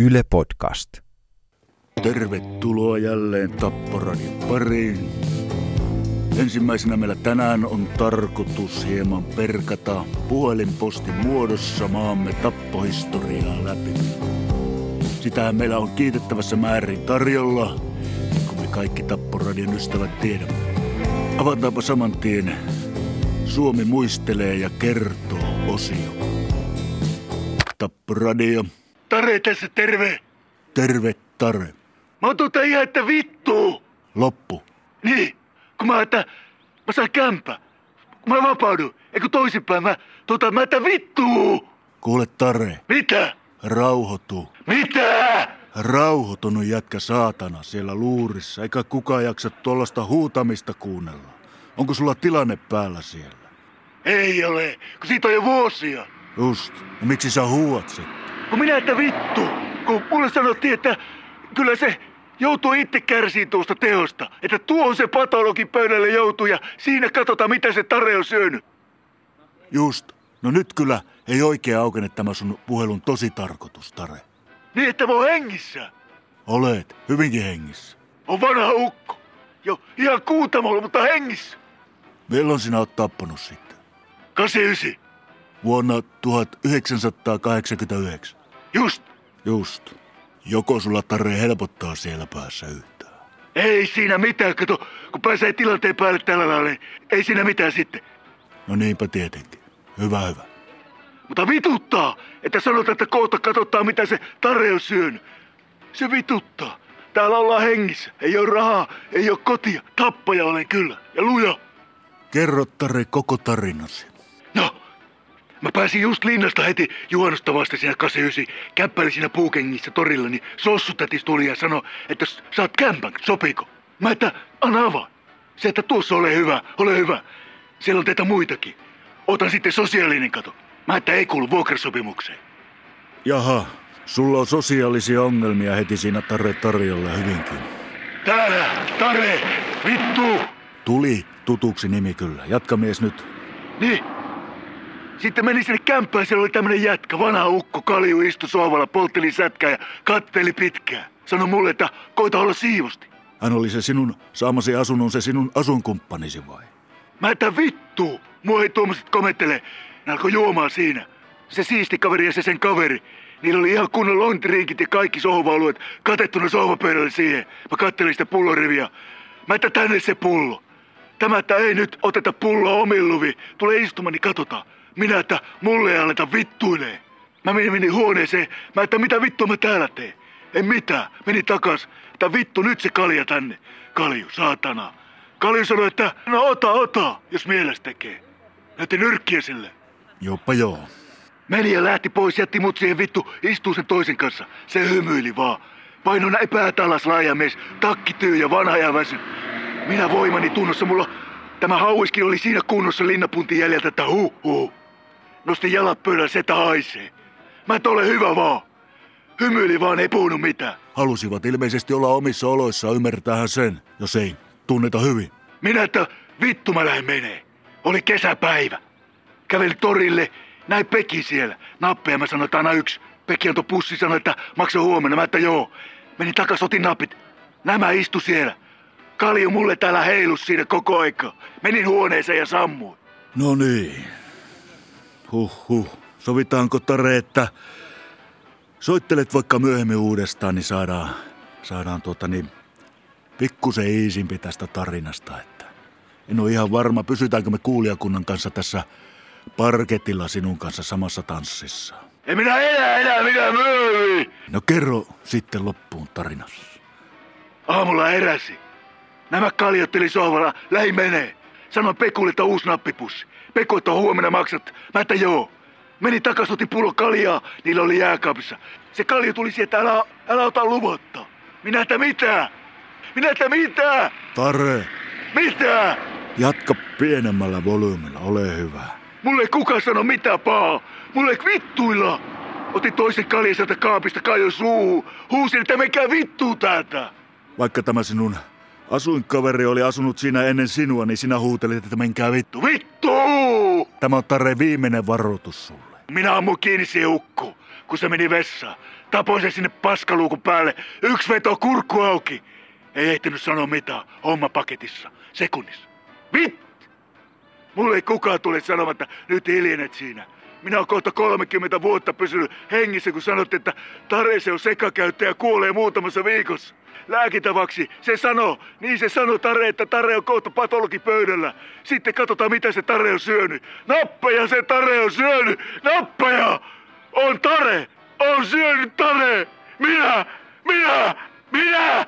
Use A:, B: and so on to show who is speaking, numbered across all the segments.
A: Yle Podcast.
B: Tervetuloa jälleen Tapporadion pariin. Ensimmäisenä meillä tänään on tarkoitus hieman perkata puhelinpostin muodossa maamme tappohistoriaa läpi. Sitä meillä on kiitettävässä määrin tarjolla, kuin me kaikki Tapporadion ystävät tiedämme. Avataanpa saman tien Suomi muistelee ja kertoo osio. Tapporadio.
C: Tare tässä terve.
B: Terve Tare.
C: Mä oon tuota ihan, että vittuu.
B: Loppu.
C: Niin, kun mä että mä saan kämpä. Kun mä vapaudun, eikö toisinpäin mä, tota, mä että vittuu.
B: Kuule Tare,
C: Mitä?
B: rauhoitu.
C: Mitä?
B: Rauhoitunut jätkä saatana siellä luurissa, eikä kukaan jaksa tuollaista huutamista kuunnella. Onko sulla tilanne päällä siellä?
C: Ei ole, kun siitä on jo vuosia.
B: Just. Ja miksi sä huuat sitten?
C: Kun minä että vittu, kun mulle sanottiin, että kyllä se joutuu itse kärsiin tuosta teosta. Että tuo on se patologi pöydälle joutuu ja siinä katsotaan mitä se Tare on syönyt.
B: Just. No nyt kyllä ei oikein aukene tämä sun puhelun tosi tarkoitus, Tare.
C: Niin että mä oon hengissä.
B: Olet hyvinkin hengissä.
C: On vanha ukko. Jo ihan kuutamolla, mutta hengissä.
B: Milloin sinä oot tappanut sitten?
C: 89.
B: Vuonna 1989.
C: Just.
B: Just. Joko sulla Tare helpottaa siellä päässä yhtään?
C: Ei siinä mitään, kato, kun pääsee tilanteen päälle tällä lailla, niin ei siinä mitään sitten.
B: No niinpä tietenkin. Hyvä, hyvä.
C: Mutta vituttaa, että sanotaan, että kohta katsotaan, mitä se Tare on syönyt. Se vituttaa. Täällä ollaan hengissä. Ei ole rahaa, ei ole kotia. Tappaja olen kyllä. Ja luja.
B: Kerro Tare koko tarinasi.
C: Mä pääsin just linnasta heti juhannusta vasta siinä 89. Käppäili siinä puukengissä torilla, niin sossutätis tuli ja sanoi, että saat kämpän, sopiko? Mä että, anna avaa. Se, että tuossa ole hyvä, ole hyvä. Siellä on teitä muitakin. Otan sitten sosiaalinen kato. Mä että ei kuulu vuokrasopimukseen.
B: Jaha, sulla on sosiaalisia ongelmia heti siinä Tare tarjolla hyvinkin.
C: Täällä, Tare, vittu!
B: Tuli tutuksi nimi kyllä. Jatka mies nyt.
C: Niin. Sitten meni sinne kämppään, siellä oli tämmönen jätkä, vanha ukko, kalju istui sohvalla, poltteli sätkää ja katteli pitkään. Sano mulle, että koita olla siivosti.
B: Hän oli se sinun saamasi asunnon, se sinun asunkumppanisi vai?
C: Mä että vittu, mua ei tuommoiset komettele. Ne alkoi juomaan siinä. Se siisti kaveri ja se sen kaveri. Niillä oli ihan kunnon lontirinkit ja kaikki sohva-alueet katettuna sohvapöydälle siihen. Mä kattelin sitä pulloriviä. Mä että tänne se pullo. Tämä, että ei nyt oteta pulloa omin luvi. Tule istumaan, niin katsotaan. Minä, että mulle ei aleta vittuilee. Mä menin, menin huoneeseen. Mä, että mitä vittua mä täällä teen? En mitään. Meni takas. Että vittu nyt se kalja tänne. Kalju, saatana. Kalju sanoi, että no ota, ota, jos mielestä tekee. Näytti nyrkkiä sille.
B: Jopa joo.
C: Meni ja lähti pois, jätti mut siihen vittu, istuu sen toisen kanssa. Se hymyili vaan. Paino näin päät alas laaja mies, takki ja vanha ja väsy. Minä voimani tunnossa mulla, tämä hauiskin oli siinä kunnossa linnapuntin jäljeltä, että huh huh. Nosti jalat pöydälle, se että haisee. Mä et ole hyvä vaan. Hymyili vaan, ei puhunut mitään.
B: Halusivat ilmeisesti olla omissa oloissaan, ymmärtäähän sen, jos ei tunneta hyvin.
C: Minä, että vittu mä lähden menee. Oli kesäpäivä. Kävelin torille, näin Peki siellä. Nappeja mä sanoin, että anna yksi. Peki antoi pussi, sanoi, että maksa huomenna. Mä, että joo. Menin takas, otin napit. Nämä istu siellä. Kalju mulle täällä heilus siinä koko aika. Menin huoneeseen ja sammuin.
B: No niin. Huh huh. Sovitaanko Tare, että soittelet vaikka myöhemmin uudestaan, niin saadaan, saadaan tuota niin, pikkusen iisimpi tästä tarinasta, että en ole ihan varma, pysytäänkö me kuulijakunnan kanssa tässä parketilla sinun kanssa samassa tanssissa.
C: En minä enää, enää, minä myöhemmin.
B: No kerro sitten loppuun tarinasi.
C: Aamulla heräsi. Nämä kaljotteli sohvalla, lähi menee. Sanoin Pekulle, että uusi nappipussi. Peku, että huomenna maksat. Mä että joo. Meni takas, otin pullo kaljaa, niillä oli jääkaapissa. Se kalju tuli sieltä, älä, älä ota luvatta. Minä että mitä? Minä että mitä?
B: Tare,
C: Mitä?
B: jatka pienemmällä volyymilla, ole hyvä.
C: Mulle ei kukaan sano mitään pahaa. Mulle ei vittuilla. Otin toisen kaljan sieltä kaapista, kajoin suuhun. Huusin, että menkää vittuu täältä.
B: Vaikka tämä sinun asuinkaveri oli asunut siinä ennen sinua, niin sinä huutelit, että menkää vittu.
C: Vittu!
B: Tämä on Tare viimeinen varoitus sulle.
C: Minä ammuin kiinni siihen ukkoon, kun se meni vessaan. Tapoin se sinne paskaluukun päälle. Yksi veto kurkku auki. Ei ehtinyt sanoa mitään. Homma paketissa. Sekunnissa. Vit! Mulle ei kukaan tule sanomaan, että nyt hiljenet siinä. Minä olen kohta 30 vuotta pysynyt hengissä, kun sanotte, että Tarese on sekakäyttäjä ja kuolee muutamassa viikossa. Lääkintävaksi se sanoo, niin se sanoo Tare, että Tare on kohta patologi pöydällä. Sitten katsotaan, mitä se Tare on syönyt. Nappeja se Tare on syönyt! Nappeja! On Tare! On syönyt Tare! Minä! Minä! Minä!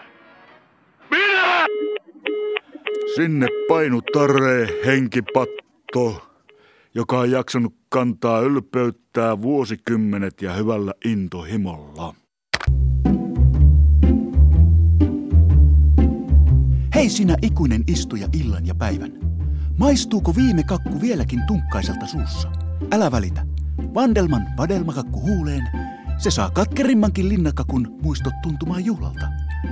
C: Minä!
B: Sinne painu Tare henkipatto, joka on jaksanut kantaa ylpeyttää vuosikymmenet ja hyvällä intohimolla.
A: Sinä ikuinen istuja illan ja päivän. Maistuuko viime kakku vieläkin tunkkaiselta suussa? Älä välitä. Vandelman vadelmakakku huuleen. Se saa katkerimmankin linnakakun muistot tuntumaan juhlalta.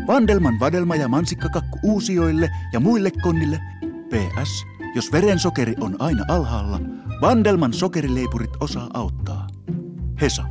A: Vandelman vadelma ja mansikkakakku uusioille ja muille konnille. PS. Jos verensokeri on aina alhaalla, Vandelman sokerileipurit osaa auttaa. Hesa.